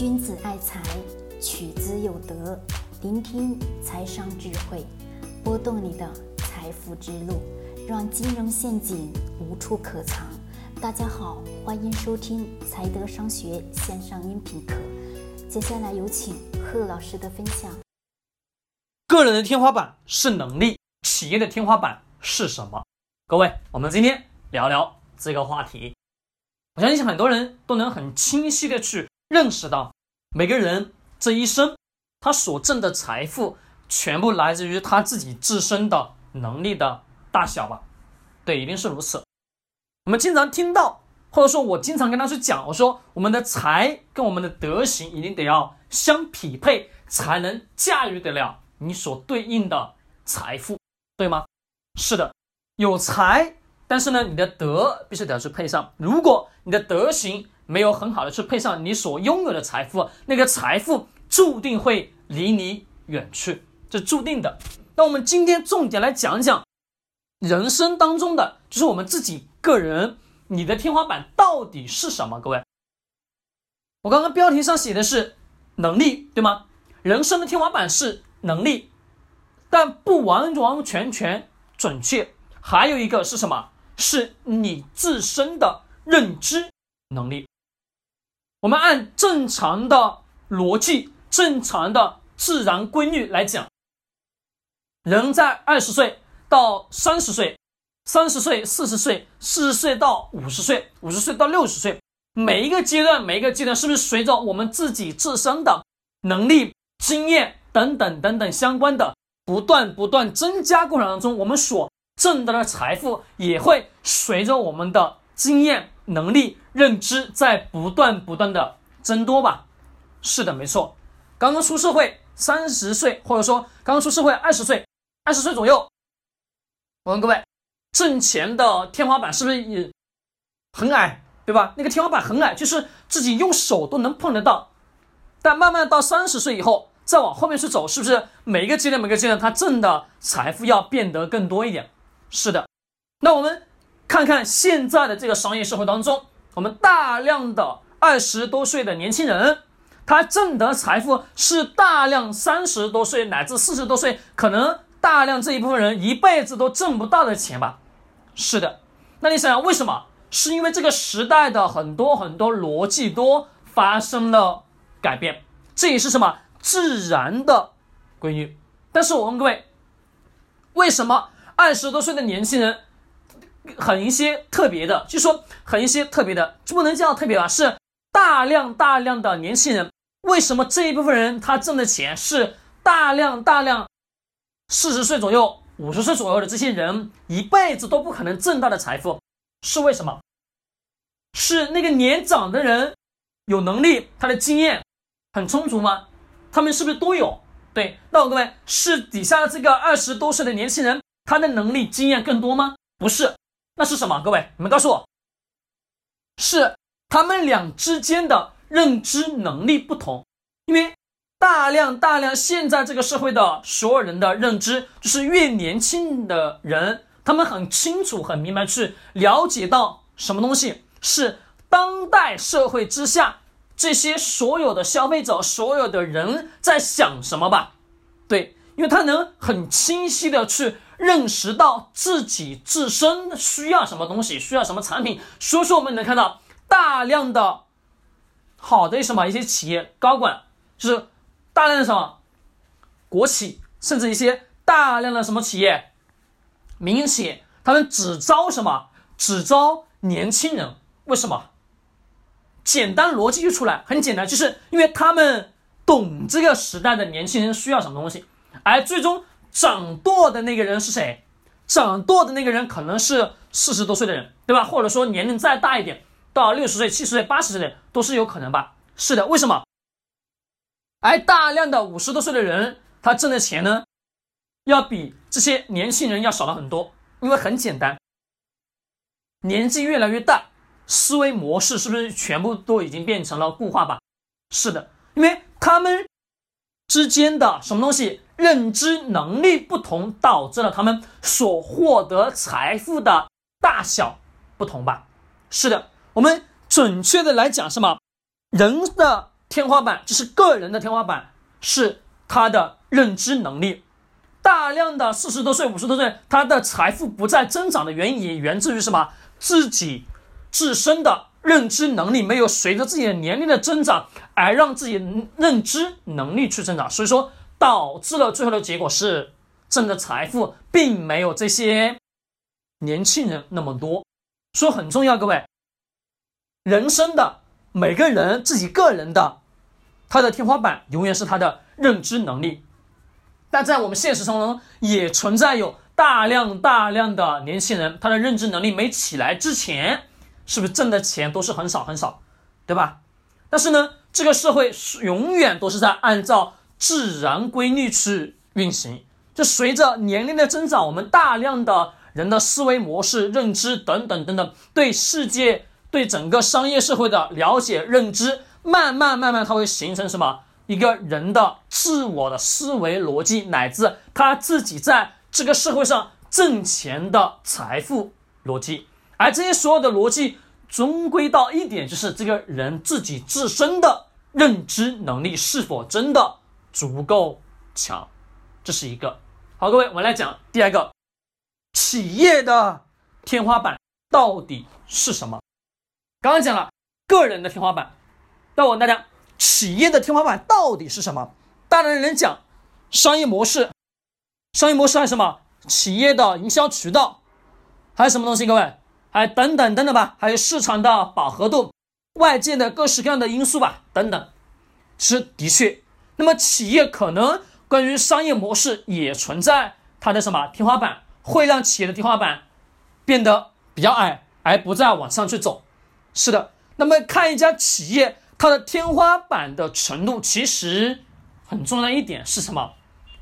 君子爱财，取之有德。聆听财商智慧，拨动你的财富之路，让金融陷阱无处可藏。大家好，欢迎收听财德商学线上音频课。接下来有请贺老师的分享。个人的天花板是能力，企业的天花板是什么？各位，我们今天聊聊这个话题。我相信很多人都能很清晰的去。认识到每个人这一生，他所挣的财富全部来自于他自己自身的能力的大小吧？对，一定是如此。我们经常听到，或者说我经常跟他去讲，我说我们的财跟我们的德行一定得要相匹配，才能驾驭得了你所对应的财富，对吗？是的，有财，但是呢，你的德必须得要去配上。如果你的德行，没有很好的去配上你所拥有的财富，那个财富注定会离你远去，这注定的。那我们今天重点来讲讲人生当中的，就是我们自己个人，你的天花板到底是什么？各位，我刚刚标题上写的是能力，对吗？人生的天花板是能力，但不完完全全准确。还有一个是什么？是你自身的认知能力。我们按正常的逻辑、正常的自然规律来讲，人在二十岁到三十岁，三十岁、四十岁、四十岁到五十岁、五十岁到六十岁，每一个阶段，每一个阶段是不是随着我们自己自身的能力、经验等等等等相关的不断不断增加过程当中，我们所挣得的财富也会随着我们的经验。能力认知在不断不断的增多吧？是的，没错。刚刚出社会三十岁，或者说刚刚出社会二十岁，二十岁左右，我问各位，挣钱的天花板是不是也很矮，对吧？那个天花板很矮，就是自己用手都能碰得到。但慢慢到三十岁以后，再往后面去走，是不是每一个阶段每个阶段他挣的财富要变得更多一点？是的。那我们。看看现在的这个商业社会当中，我们大量的二十多岁的年轻人，他挣得财富是大量三十多岁乃至四十多岁，可能大量这一部分人一辈子都挣不到的钱吧？是的，那你想想为什么？是因为这个时代的很多很多逻辑都发生了改变，这也是什么自然的规律。但是我问各位，为什么二十多岁的年轻人？很一些特别的，就说很一些特别的，就不能叫特别吧，是大量大量的年轻人。为什么这一部分人他挣的钱是大量大量四十岁左右、五十岁左右的这些人一辈子都不可能挣到的财富？是为什么？是那个年长的人有能力，他的经验很充足吗？他们是不是都有？对，那我各位是底下这个二十多岁的年轻人，他的能力经验更多吗？不是。那是什么？各位，你们告诉我，是他们俩之间的认知能力不同。因为大量大量现在这个社会的所有人的认知，就是越年轻的人，他们很清楚、很明白去了解到什么东西是当代社会之下这些所有的消费者、所有的人在想什么吧？对，因为他能很清晰的去。认识到自己自身需要什么东西，需要什么产品，所以说我们能看到大量的好的什么一些企业高管，就是大量的什么国企，甚至一些大量的什么企业民营企业，他们只招什么？只招年轻人。为什么？简单逻辑就出来，很简单，就是因为他们懂这个时代的年轻人需要什么东西，而最终。掌舵的那个人是谁？掌舵的那个人可能是四十多岁的人，对吧？或者说年龄再大一点，到六十岁、七十岁、八十岁的都是有可能吧？是的，为什么？而大量的五十多岁的人，他挣的钱呢，要比这些年轻人要少了很多。因为很简单，年纪越来越大，思维模式是不是全部都已经变成了固化吧？是的，因为他们之间的什么东西？认知能力不同，导致了他们所获得财富的大小不同吧？是的，我们准确的来讲，什么？人的天花板，就是个人的天花板，是他的认知能力。大量的四十多岁、五十多岁，他的财富不再增长的原因，也源自于什么？自己自身的认知能力没有随着自己的年龄的增长而让自己认知能力去增长，所以说导致了最后的结果是，挣的财富并没有这些年轻人那么多。说很重要，各位，人生的每个人自己个人的，他的天花板永远是他的认知能力。但在我们现实生活中，也存在有大量大量的年轻人，他的认知能力没起来之前，是不是挣的钱都是很少很少，对吧？但是呢，这个社会是永远都是在按照自然规律去运行。就随着年龄的增长，我们大量的人的思维模式、认知等等等等，对世界、对整个商业社会的了解、认知，慢慢慢慢，它会形成什么？一个人的自我的思维逻辑，乃至他自己在这个社会上挣钱的财富逻辑，而这些所有的逻辑，终归到一点，就是这个人自己自身的认知能力是否真的足够强，这是一个。好，各位，我们来讲第二个，企业的天花板到底是什么？刚刚讲了个人的天花板，那我问大家。企业的天花板到底是什么？大量的人讲商业模式，商业模式还是什么？企业的营销渠道，还有什么东西？各位，还等等等等吧，还有市场的饱和度，外界的各式各样的因素吧，等等。是的确，那么企业可能关于商业模式也存在它的什么天花板，会让企业的天花板变得比较矮，而不再往上去走。是的，那么看一家企业。它的天花板的程度其实很重要的一点是什么？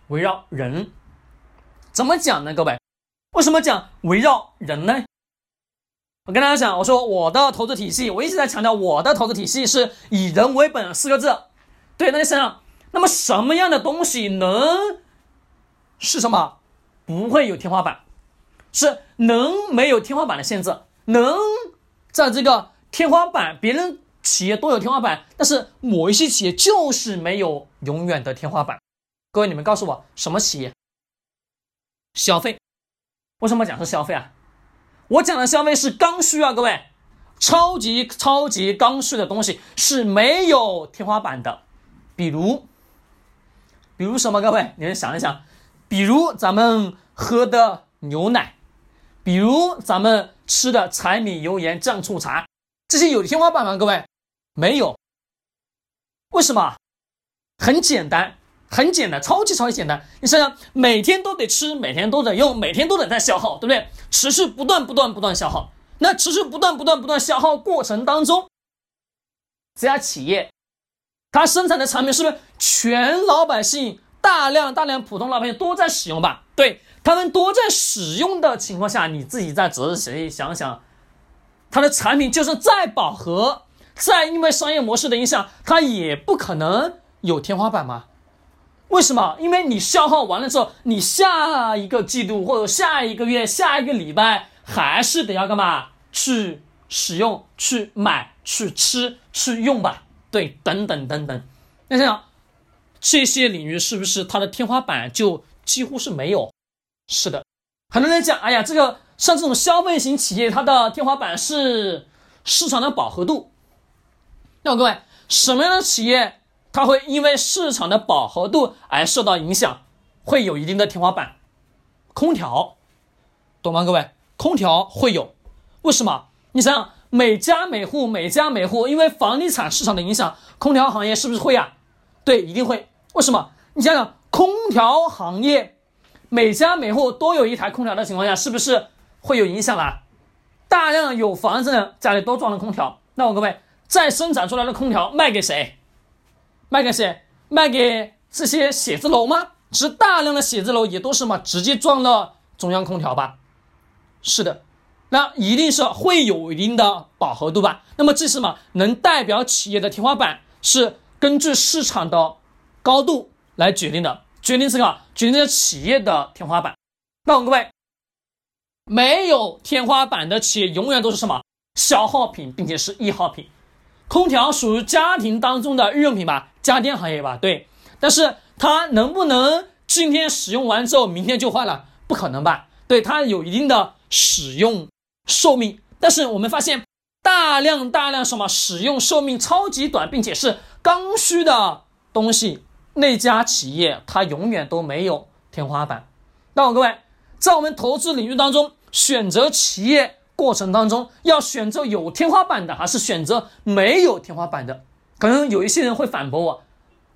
围绕人，怎么讲呢？各位，为什么讲围绕人呢？我跟大家讲，我说我的投资体系，我一直在强调我的投资体系是以人为本四个字。对，那你想想，那么什么样的东西能是什么不会有天花板？是能没有天花板的限制，能在这个天花板别人。企业都有天花板，但是某一些企业就是没有永远的天花板。各位，你们告诉我，什么企业？消费？为什么讲是消费啊？我讲的消费是刚需啊，各位，超级超级刚需的东西是没有天花板的。比如，比如什么？各位，你们想一想，比如咱们喝的牛奶，比如咱们吃的柴米油盐酱醋茶，这些有天花板吗？各位？没有，为什么？很简单，很简单，超级超级简单。你想想，每天都得吃，每天都得用，每天都得在消耗，对不对？持续不断不断不断消耗。那持续不断不断不断消耗过程当中，这家企业它生产的产品是不是全老百姓大量大量普通老百姓都在使用吧？对他们都在使用的情况下，你自己再仔细想想，它的产品就是再饱和。再因为商业模式的影响，它也不可能有天花板吗？为什么？因为你消耗完了之后，你下一个季度或者下一个月、下一个礼拜还是得要干嘛？去使用、去买、去吃、去用吧？对，等等等等。那想想这些领域是不是它的天花板就几乎是没有？是的，很多人讲，哎呀，这个像这种消费型企业，它的天花板是市场的饱和度。那各位，什么样的企业它会因为市场的饱和度而受到影响，会有一定的天花板？空调，懂吗？各位，空调会有，为什么？你想想，每家每户，每家每户，因为房地产市场的影响，空调行业是不是会呀？对，一定会。为什么？你想想，空调行业每家每户都有一台空调的情况下，是不是会有影响啦？大量有房子的家里都装了空调，那我各位。再生产出来的空调卖给谁？卖给谁？卖给这些写字楼吗？其实大量的写字楼也都是嘛，直接装了中央空调吧。是的，那一定是会有一定的饱和度吧。那么这是什么，能代表企业的天花板是根据市场的高度来决定的，决定这个决定这企业的天花板。那我们各位，没有天花板的企业永远都是什么消耗品，并且是易耗品。空调属于家庭当中的日用品吧，家电行业吧，对。但是它能不能今天使用完之后，明天就坏了？不可能吧？对，它有一定的使用寿命。但是我们发现，大量大量什么使用寿命超级短，并且是刚需的东西，那家企业它永远都没有天花板。那我各位，在我们投资领域当中，选择企业过程当中，要选择有天花板的，还是选择没有天花板的？可能有一些人会反驳我：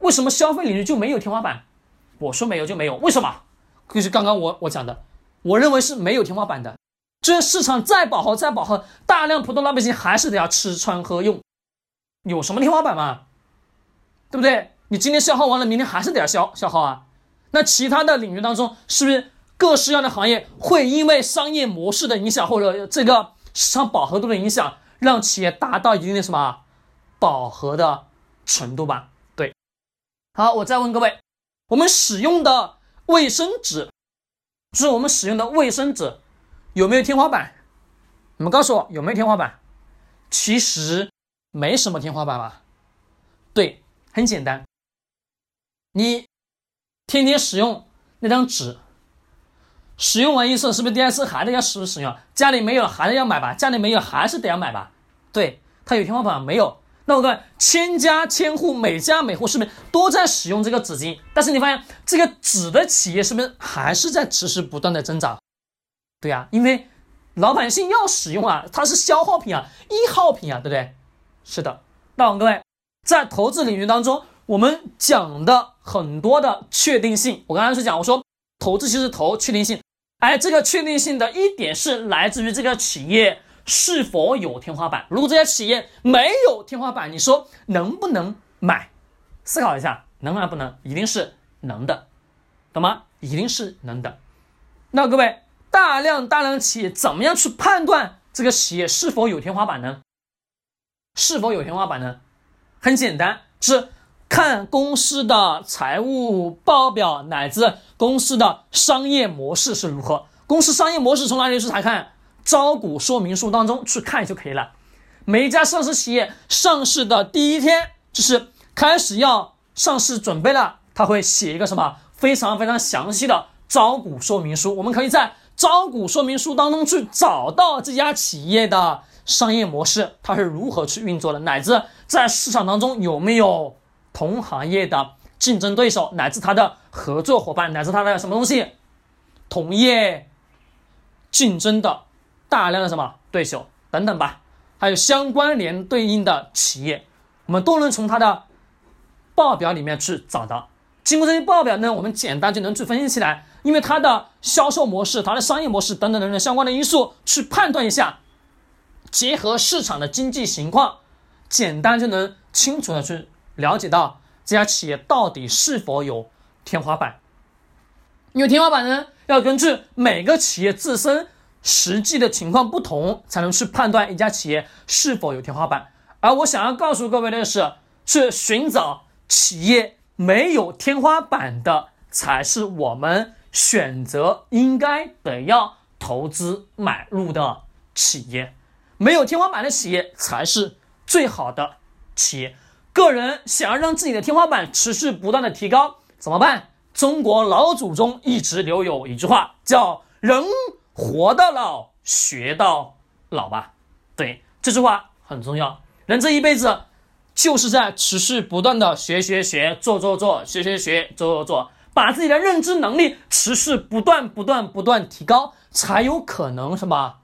为什么消费领域就没有天花板？我说没有就没有，为什么？就是刚刚我我讲的，我认为是没有天花板的。这市场再饱和再饱和，大量普通老百姓还是得要吃穿喝用，有什么天花板吗？对不对？你今天消耗完了，明天还是得要消消耗啊。那其他的领域当中，是不是各式各样的行业会因为商业模式的影响，或者这个市场饱和度的影响，让企业达到一定的什么饱和的程度吧？对。好，我再问各位，我们使用的卫生纸，就是我们使用的卫生纸。有没有天花板？你们告诉我有没有天花板？其实没什么天花板吧？对，很简单。你天天使用那张纸，使用完一次，是不是第二次还得要使使用？家里没有还得要买吧？家里没有还是得要买吧？对，它有天花板没有？那我看千家千户，每家每户是不是都在使用这个纸巾？但是你发现这个纸的企业是不是还是在持续不断的增长？对呀，因为老百姓要使用啊，它是消耗品啊，易耗品啊，对不对？是的。那我们各位在投资领域当中，我们讲的很多的确定性，我刚才是讲，我说投资就是投确定性，哎，这个确定性的一点是来自于这个企业是否有天花板。如果这家企业没有天花板，你说能不能买？思考一下，能还不能？一定是能的，懂吗？一定是能的。那各位。大量大量企业怎么样去判断这个企业是否有天花板呢？是否有天花板呢？很简单，是看公司的财务报表乃至公司的商业模式是如何。公司商业模式从哪里去查看？招股说明书当中去看就可以了。每一家上市企业上市的第一天，就是开始要上市准备了，他会写一个什么非常非常详细的招股说明书。我们可以在。招股说明书当中去找到这家企业的商业模式，它是如何去运作的，乃至在市场当中有没有同行业的竞争对手，乃至它的合作伙伴，乃至它的什么东西，同业竞争的大量的什么？对手。等等吧，还有相关联对应的企业，我们都能从它的报表里面去找到。经过这些报表呢，我们简单就能去分析起来。因为它的销售模式、它的商业模式等等等等相关的因素去判断一下，结合市场的经济情况，简单就能清楚的去了解到这家企业到底是否有天花板。因为天花板呢，要根据每个企业自身实际的情况不同，才能去判断一家企业是否有天花板。而我想要告诉各位的是，去寻找企业没有天花板的，才是我们。选择应该得要投资买入的企业，没有天花板的企业才是最好的企业。个人想要让自己的天花板持续不断的提高，怎么办？中国老祖宗一直留有一句话，叫“人活到老，学到老”吧。对，这句话很重要。人这一辈子就是在持续不断的学学学，做做做，学学学，做做做。把自己的认知能力持续不断、不断、不断提高，才有可能什么，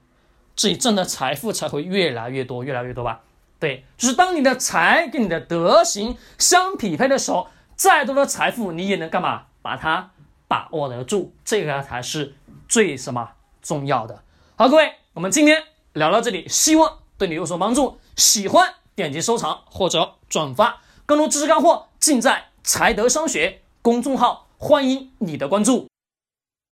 自己挣的财富才会越来越多、越来越多吧？对，就是当你的财跟你的德行相匹配的时候，再多的财富你也能干嘛？把它把握得住，这个才是最什么重要的。好，各位，我们今天聊到这里，希望对你有所帮助。喜欢点击收藏或者转发，更多知识干货尽在财德商学公众号。欢迎你的关注。